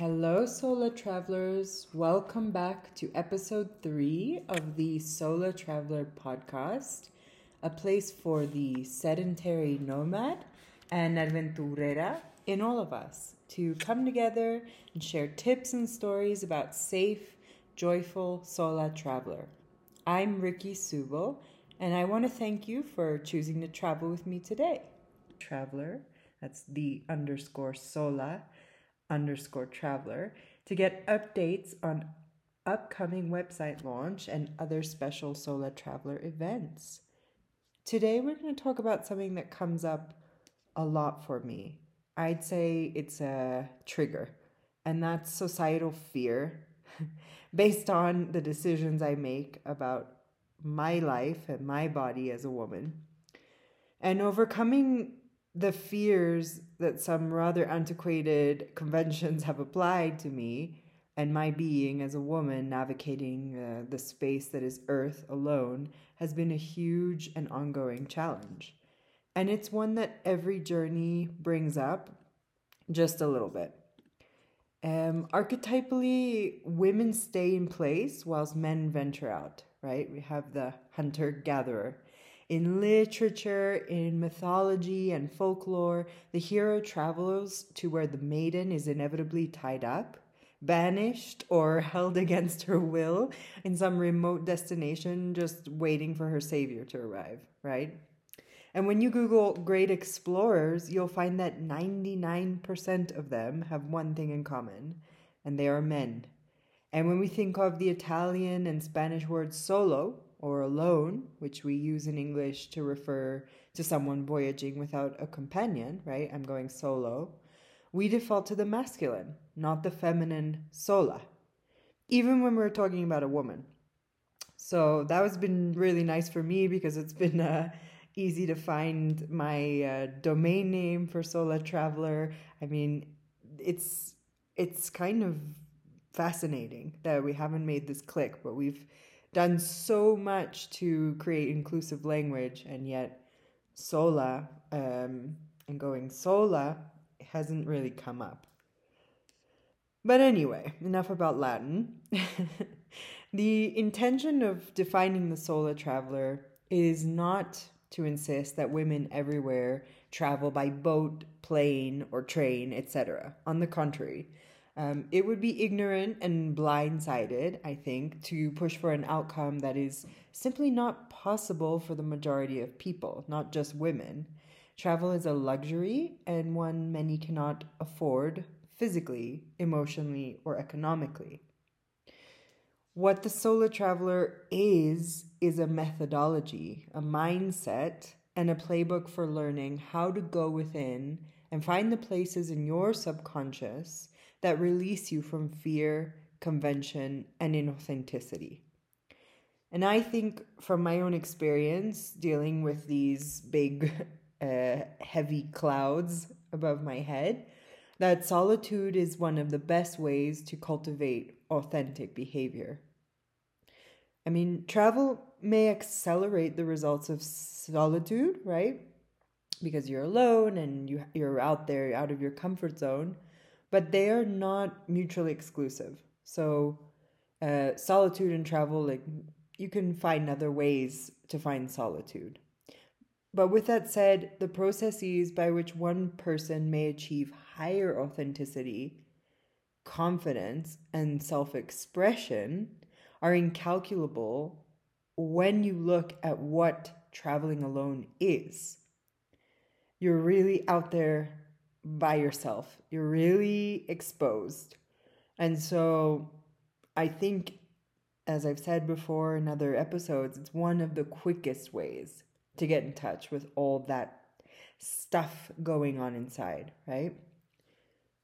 Hello, Sola Travelers. Welcome back to episode three of the Sola Traveler podcast, a place for the sedentary nomad and aventurera in all of us to come together and share tips and stories about safe, joyful Sola Traveler. I'm Ricki Subel, and I want to thank you for choosing to travel with me today. Traveler, that's the underscore Sola underscore traveler to get updates on upcoming website launch and other special Sola Traveler events. Today, we're going to talk about something that comes up a lot for me. I'd say it's a trigger, and that's societal fear based on the decisions I make about my life and my body as a woman. And overcoming the fears that some rather antiquated conventions have applied to me and my being as a woman navigating uh, the space that is Earth alone has been a huge and ongoing challenge. And it's one that every journey brings up just a little bit. Um, archetypally, women stay in place whilst men venture out, right? We have the hunter gatherer in literature, in mythology and folklore, the hero travels to where the maiden is inevitably tied up, banished, or held against her will in some remote destination, just waiting for her savior to arrive, right? And when you Google great explorers, you'll find that 99% of them have one thing in common, and they are men. And when we think of the Italian and Spanish word solo, or alone, which we use in English to refer to someone voyaging without a companion, right? I'm going solo. We default to the masculine, not the feminine sola, even when we're talking about a woman. So that has been really nice for me because it's been uh, easy to find my uh, domain name for Sola Traveler. I mean, it's it's kind of fascinating that we haven't made this click, but we've done so much to create inclusive language, and yet sola um, and going sola hasn't really come up. But anyway, enough about Latin. the intention of defining the sola traveler is not to insist that women everywhere travel by boat, plane, or train, etc. On the contrary, um, it would be ignorant and blindsided, I think, to push for an outcome that is simply not possible for the majority of people, not just women. Travel is a luxury and one many cannot afford physically, emotionally, or economically. What the Sola Traveler is, is a methodology, a mindset, and a playbook for learning how to go within and find the places in your subconscious that release you from fear, convention, and inauthenticity. And I think from my own experience dealing with these big, uh, heavy clouds above my head, that solitude is one of the best ways to cultivate authentic behavior. I mean, travel may accelerate the results of solitude, right? Because you're alone and you, you're out there, out of your comfort zone but they are not mutually exclusive. So, uh, solitude and travel, like you can find other ways to find solitude. But with that said, the processes by which one person may achieve higher authenticity, confidence, and self expression are incalculable when you look at what traveling alone is. You're really out there by yourself. You're really exposed. And so I think, as I've said before in other episodes, it's one of the quickest ways to get in touch with all that stuff going on inside, right?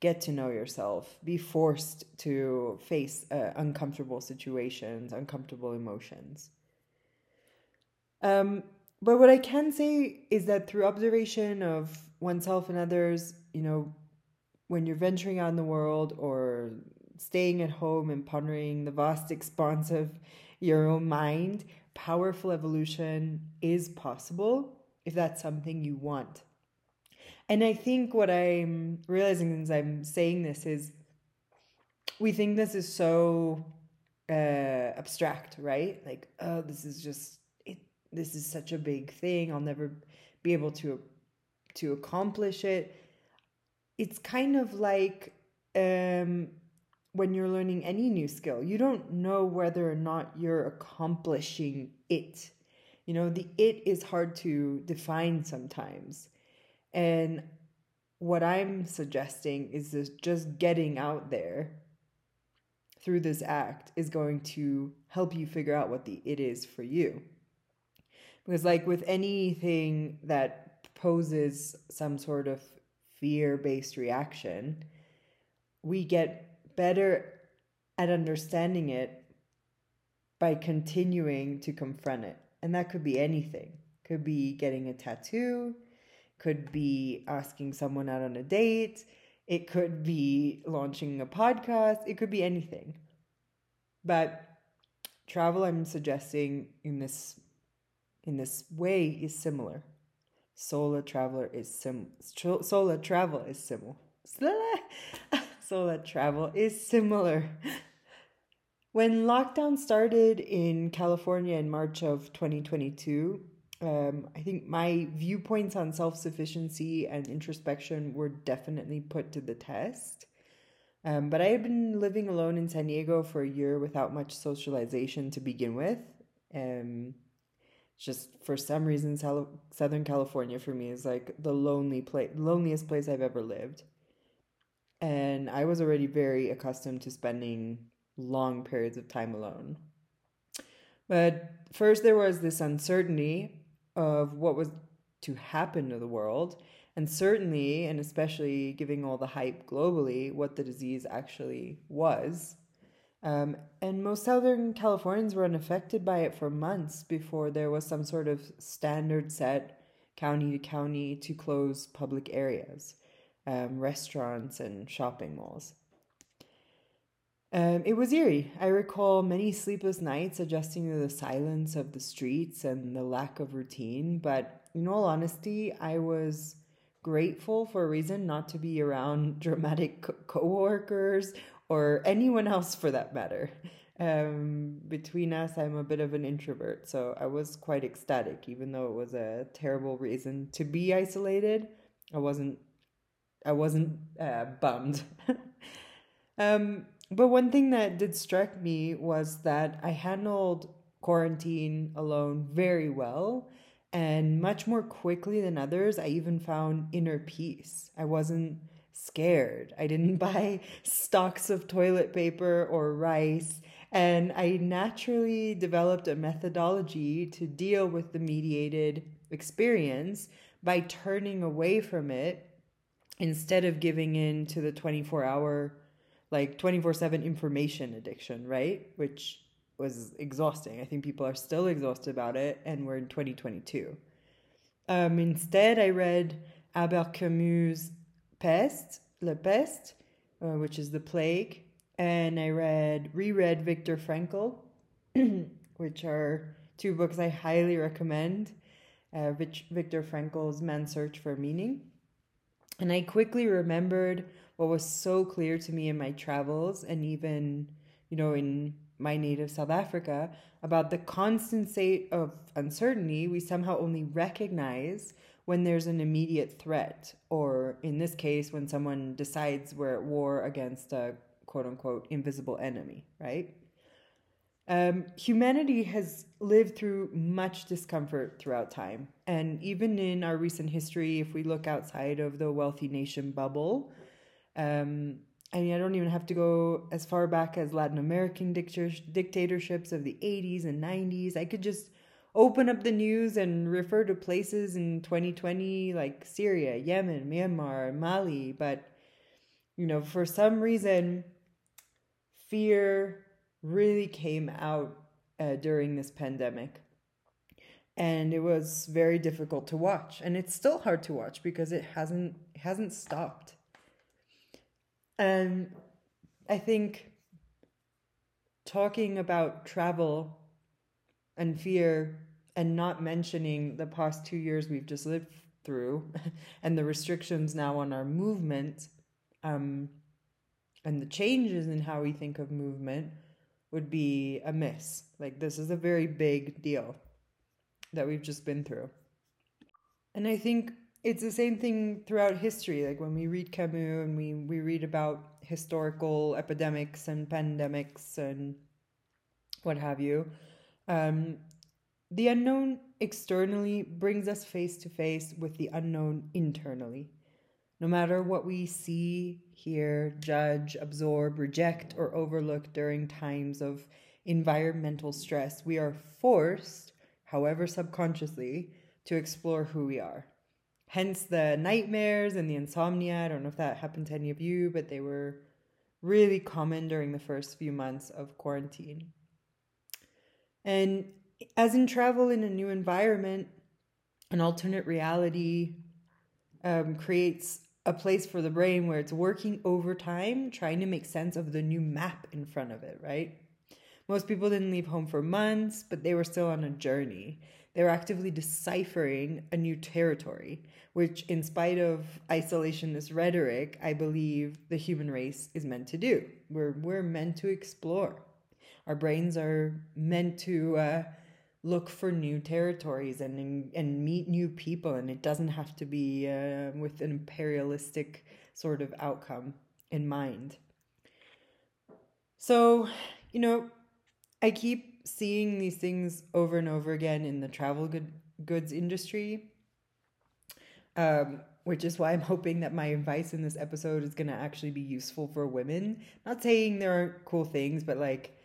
Get to know yourself, be forced to face uh, uncomfortable situations, uncomfortable emotions. Um, but what I can say is that through observation of oneself and others, you know, when you're venturing out in the world or staying at home and pondering the vast expanse of your own mind, powerful evolution is possible if that's something you want. And I think what I'm realizing as I'm saying this is we think this is so uh, abstract, right? Like, oh, this is just it. This is such a big thing. I'll never be able to to accomplish it. It's kind of like um, when you're learning any new skill. You don't know whether or not you're accomplishing it. You know, the it is hard to define sometimes. And what I'm suggesting is this just getting out there through this act is going to help you figure out what the it is for you. Because, like with anything that poses some sort of fear based reaction, we get better at understanding it by continuing to confront it. And that could be anything. Could be getting a tattoo, could be asking someone out on a date, it could be launching a podcast, it could be anything. But travel I'm suggesting in this in this way is similar. Solo traveler is sim Sola travel is similar. Sola travel is similar. When lockdown started in California in March of 2022, um, I think my viewpoints on self sufficiency and introspection were definitely put to the test. Um, but I had been living alone in San Diego for a year without much socialization to begin with. Um, just for some reason, Southern California for me is like the lonely place, loneliest place I've ever lived. And I was already very accustomed to spending long periods of time alone. But first, there was this uncertainty of what was to happen to the world, and certainly, and especially giving all the hype globally, what the disease actually was. Um, and most Southern Californians were unaffected by it for months before there was some sort of standard set county to county to close public areas, um, restaurants, and shopping malls. Um, it was eerie. I recall many sleepless nights adjusting to the silence of the streets and the lack of routine. But in all honesty, I was grateful for a reason not to be around dramatic co- coworkers or anyone else for that matter. Um, between us, I'm a bit of an introvert, so I was quite ecstatic, even though it was a terrible reason to be isolated. I wasn't, I wasn't uh, bummed. um, but one thing that did strike me was that I handled quarantine alone very well and much more quickly than others. I even found inner peace. I wasn't scared. I didn't buy stocks of toilet paper or rice. And I naturally developed a methodology to deal with the mediated experience by turning away from it instead of giving in to the 24 hour like 24 7 information addiction, right? Which was exhausting. I think people are still exhausted about it, and we're in 2022. Um, instead, I read Albert Camus' Peste, Le Peste, uh, which is the plague, and I read reread Viktor Frankl, which are two books I highly recommend. Uh, Viktor Frankl's Man's Search for Meaning. And I quickly remembered what was so clear to me in my travels and even, you know, in my native South Africa about the constant state of uncertainty we somehow only recognize when there's an immediate threat, or in this case, when someone decides we're at war against a quote unquote invisible enemy, right? Um, humanity has lived through much discomfort throughout time. And even in our recent history, if we look outside of the wealthy nation bubble, um, I mean, I don't even have to go as far back as Latin American dictatorships of the 80s and 90s. I could just open up the news and refer to places in 2020 like Syria, Yemen, Myanmar, Mali. But, you know, for some reason, fear really came out uh, during this pandemic. And it was very difficult to watch. And it's still hard to watch because it hasn't, hasn't stopped. And I think talking about travel and fear and not mentioning the past two years we've just lived through and the restrictions now on our movement, um, and the changes in how we think of movement would be a miss. Like, this is a very big deal that we've just been through. And I think it's the same thing throughout history. Like, when we read Camus and we, we read about historical epidemics and pandemics and what have you, um, the unknown externally brings us face to face with the unknown internally. No matter what we see, hear, judge, absorb, reject, or overlook during times of environmental stress, we are forced, however subconsciously, to explore who we are. Hence the nightmares and the insomnia. I don't know if that happened to any of you, but they were really common during the first few months of quarantine. And as in travel in a new environment, an alternate reality um, creates a place for the brain where it's working overtime, trying to make sense of the new map in front of it, right? Most people didn't leave home for months, but they were still on a journey. They were actively deciphering a new territory, which, in spite of isolationist rhetoric, I believe the human race is meant to do. We're, we're meant to explore. Our brains are meant to uh, look for new territories and and meet new people and it doesn't have to be uh, with an imperialistic sort of outcome in mind. So you know i keep seeing these things over and over again in the travel good, goods industry um, which is why i'm hoping that my advice in this episode is going to actually be useful for women. Not saying there aren't cool things but like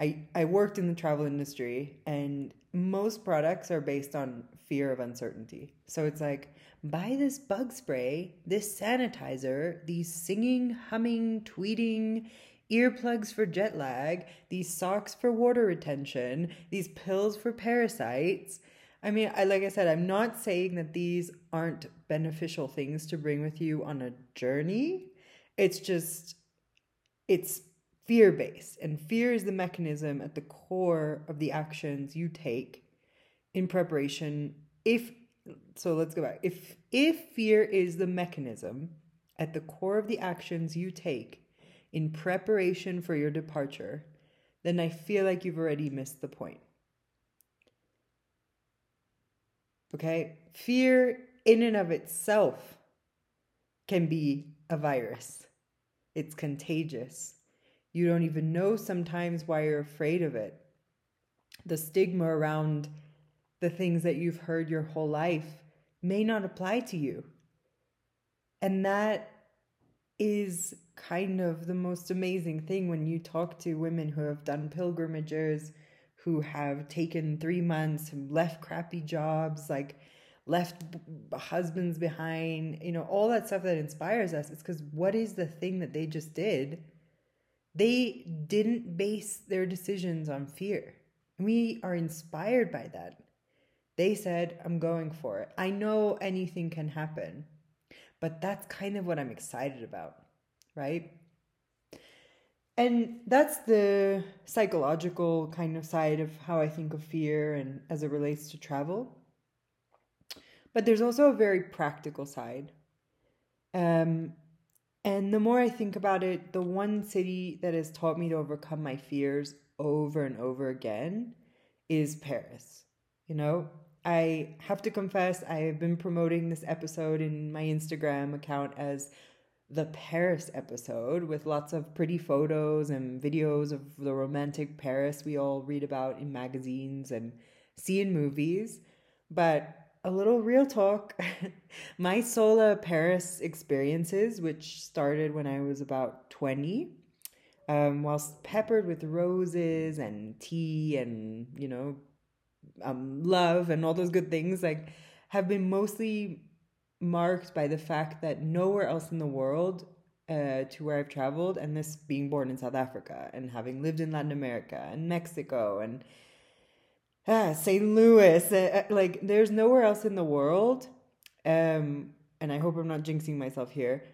I, I worked in the travel industry and most products are based on fear of uncertainty. So it's like, buy this bug spray, this sanitizer, these singing, humming, tweeting, earplugs for jet lag, these socks for water retention, these pills for parasites. I mean, I like I said, I'm not saying that these aren't beneficial things to bring with you on a journey. It's just it's fear based. And fear is the mechanism at the core of the actions you take in preparation. If so, let's go back. If if fear is the mechanism at the core of the actions you take in preparation for your departure, then I feel like you've already missed the point. Okay? Fear in and of itself can be a virus. It's contagious. You don't even know sometimes why you're afraid of it. The stigma around the things that you've heard your whole life may not apply to you. And that is kind of the most amazing thing when you talk to women who have done pilgrimages, who have taken three months, left crappy jobs, like left husbands behind, you know, all that stuff that inspires us. It's because what is the thing that they just did they didn't base their decisions on fear. We are inspired by that. They said, I'm going for it. I know anything can happen, but that's kind of what I'm excited about, right? And that's the psychological kind of side of how I think of fear and as it relates to travel. But there's also a very practical side. Um, and the more I think about it, the one city that has taught me to overcome my fears over and over again is Paris. You know, I have to confess, I have been promoting this episode in my Instagram account as the Paris episode with lots of pretty photos and videos of the romantic Paris we all read about in magazines and see in movies. But a little real talk. My Sola Paris experiences, which started when I was about 20, um, whilst peppered with roses and tea and, you know, um, love and all those good things, like, have been mostly marked by the fact that nowhere else in the world uh, to where I've traveled, and this being born in South Africa and having lived in Latin America and Mexico and ah, St. Louis. Uh, like, there's nowhere else in the world, um, and I hope I'm not jinxing myself here,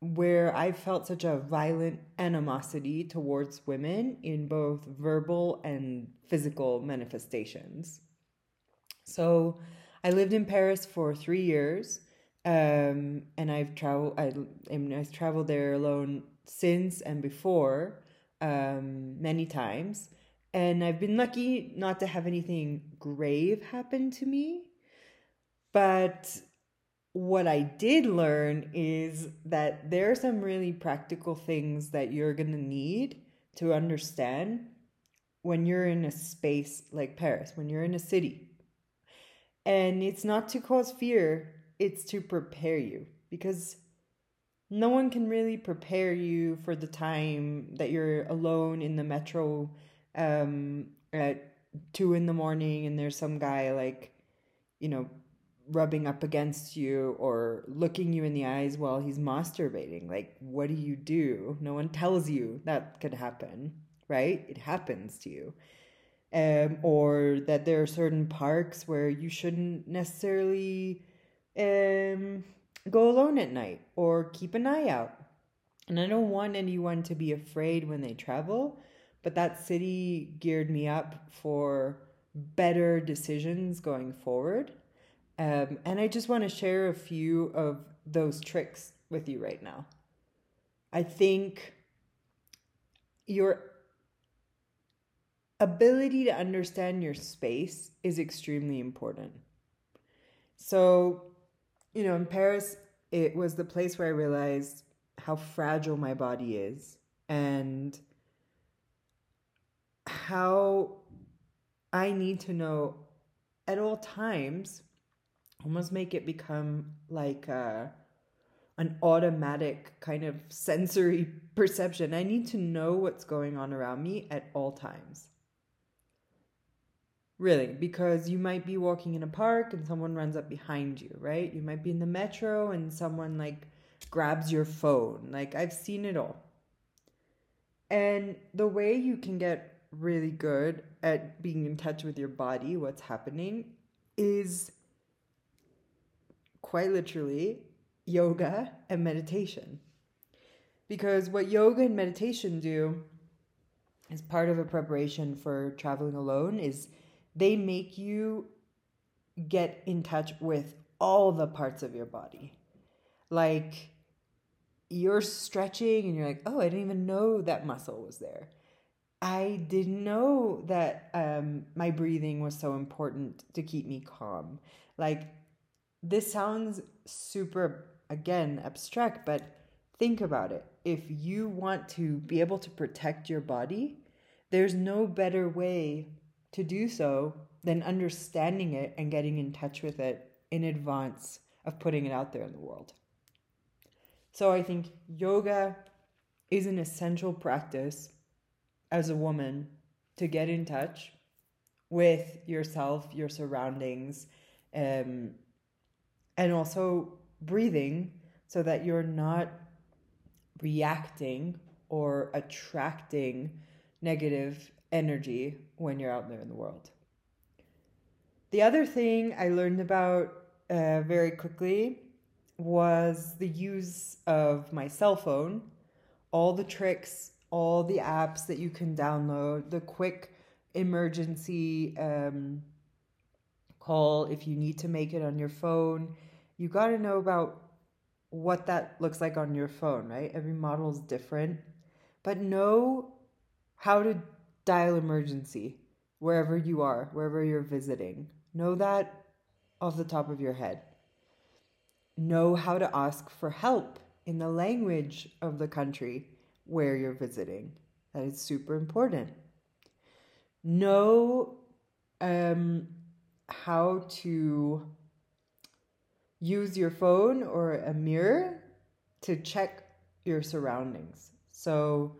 where I felt such a violent animosity towards women in both verbal and physical manifestations. So, I lived in Paris for three years, um, and I've traveled. I, I mean, I've traveled there alone since and before um, many times. And I've been lucky not to have anything grave happen to me. But what I did learn is that there are some really practical things that you're going to need to understand when you're in a space like Paris, when you're in a city. And it's not to cause fear, it's to prepare you because no one can really prepare you for the time that you're alone in the metro um, at two in the morning and there's some guy like, you know, rubbing up against you or looking you in the eyes while he's masturbating. Like, what do you do? No one tells you that could happen, right? It happens to you. Um, or that there are certain parks where you shouldn't necessarily um, go alone at night or keep an eye out. And I don't want anyone to be afraid when they travel, but that city geared me up for better decisions going forward. Um, and I just want to share a few of those tricks with you right now. I think your ability to understand your space is extremely important. So, you know, in Paris, it was the place where I realized how fragile my body is and how I need to know at all times almost make it become like a, uh, an automatic kind of sensory perception. I need to know what's going on around me at all times. Really, because you might be walking in a park and someone runs up behind you, right? You might be in the metro and someone like grabs your phone. Like, I've seen it all. And the way you can get really good at being in touch with your body, what's happening, is quite literally yoga and meditation. Because what yoga and meditation do as part of a preparation for traveling alone is they make you get in touch with all the parts of your body. Like you're stretching and you're like, oh, I didn't even know that muscle was there. I didn't know that um, my breathing was so important to keep me calm. Like this sounds super, again, abstract, but think about it. If you want to be able to protect your body, there's no better way to do so than understanding it and getting in touch with it in advance of putting it out there in the world. So I think yoga is an essential practice as a woman to get in touch with yourself, your surroundings, um, and also breathing so that you're not reacting or attracting negative energy when you're out there in the world. The other thing I learned about uh, very quickly was the use of my cell phone, all the tricks, all the apps that you can download, the quick emergency um, call if you need to make it on your phone you got to know about what that looks like on your phone, right? Every model is different, but know how to dial emergency wherever you are, wherever you're visiting. Know that off the top of your head. Know how to ask for help in the language of the country where you're visiting. That is super important. Know um, how to use your phone or a mirror to check your surroundings. So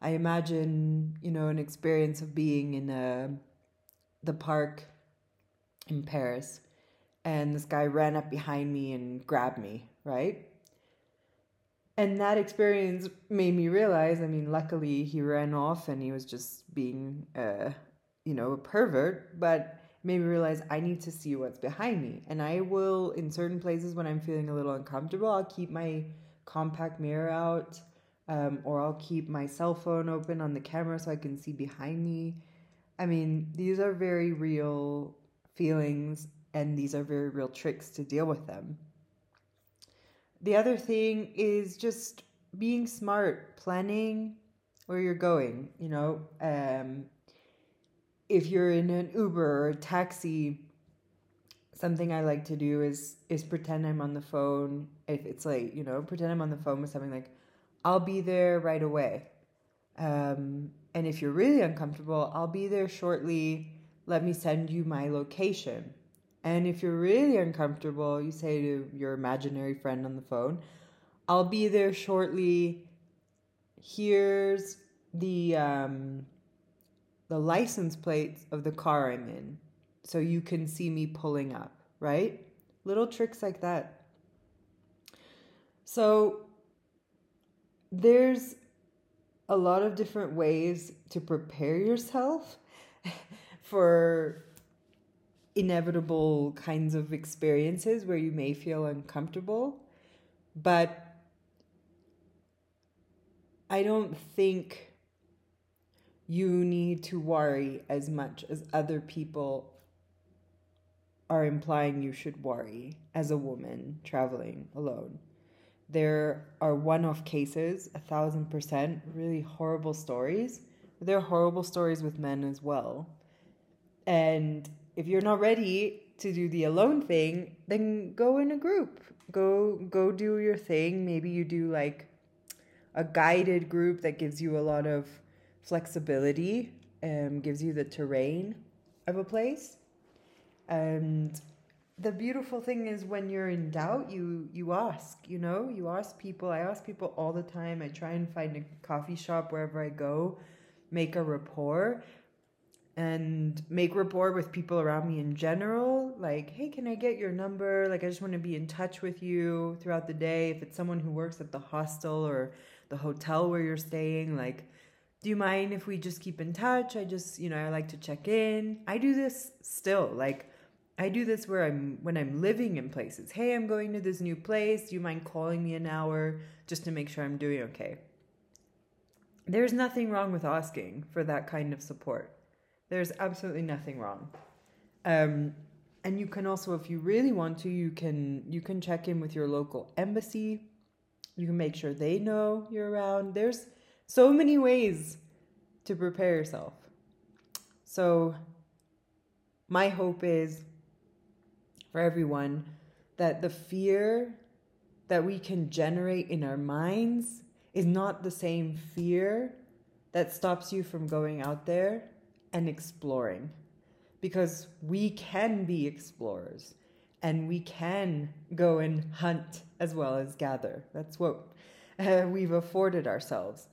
I imagine, you know, an experience of being in a, the park in Paris and this guy ran up behind me and grabbed me, right? And that experience made me realize, I mean, luckily he ran off and he was just being, uh, you know, a pervert, but made me realize I need to see what's behind me. And I will, in certain places when I'm feeling a little uncomfortable, I'll keep my compact mirror out um, or I'll keep my cell phone open on the camera so I can see behind me. I mean, these are very real feelings and these are very real tricks to deal with them. The other thing is just being smart, planning where you're going, you know, um, if you're in an Uber or a taxi, something I like to do is is pretend I'm on the phone if it's late, you know, pretend I'm on the phone with something like, I'll be there right away. Um, and if you're really uncomfortable, I'll be there shortly. Let me send you my location. And if you're really uncomfortable, you say to your imaginary friend on the phone, I'll be there shortly. Here's the um, the license plates of the car I'm in so you can see me pulling up, right? Little tricks like that. So there's a lot of different ways to prepare yourself for inevitable kinds of experiences where you may feel uncomfortable. But I don't think you need to worry as much as other people are implying you should worry as a woman traveling alone. There are one off cases, a thousand percent, really horrible stories. There are horrible stories with men as well. And if you're not ready to do the alone thing, then go in a group. Go go do your thing. Maybe you do like a guided group that gives you a lot of flexibility, um, gives you the terrain of a place. And the beautiful thing is when you're in doubt, you you ask, you know, you ask people. I ask people all the time. I try and find a coffee shop wherever I go, make a rapport and make rapport with people around me in general. Like, hey, can I get your number? Like, I just want to be in touch with you throughout the day. If it's someone who works at the hostel or the hotel where you're staying, like, do you mind if we just keep in touch? I just, you know, I like to check in. I do this still. Like, I do this where I'm when I'm living in places. Hey, I'm going to this new place. Do you mind calling me an hour just to make sure I'm doing okay? There's nothing wrong with asking for that kind of support. There's absolutely nothing wrong. Um, and you can also, if you really want to, you can you can check in with your local embassy. You can make sure they know you're around. There's so many ways to prepare yourself. So my hope is for everyone that the fear that we can generate in our minds is not the same fear that stops you from going out there and exploring. Because we can be explorers and we can go and hunt as well as gather. That's what uh, we've afforded ourselves.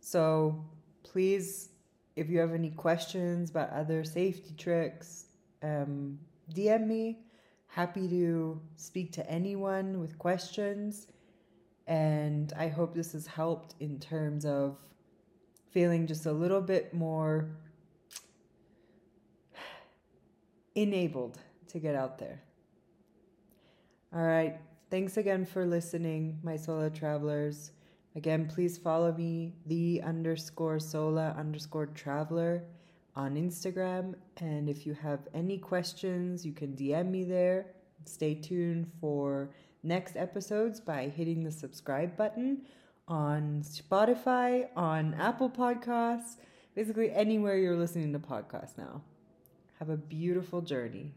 So please, if you have any questions about other safety tricks, um, DM me happy to speak to anyone with questions. And I hope this has helped in terms of feeling just a little bit more enabled to get out there. All right. Thanks again for listening, my solo travelers. Again, please follow me, the underscore sola underscore traveler on Instagram. And if you have any questions, you can DM me there. Stay tuned for next episodes by hitting the subscribe button on Spotify, on Apple Podcasts, basically anywhere you're listening to podcasts now. Have a beautiful journey.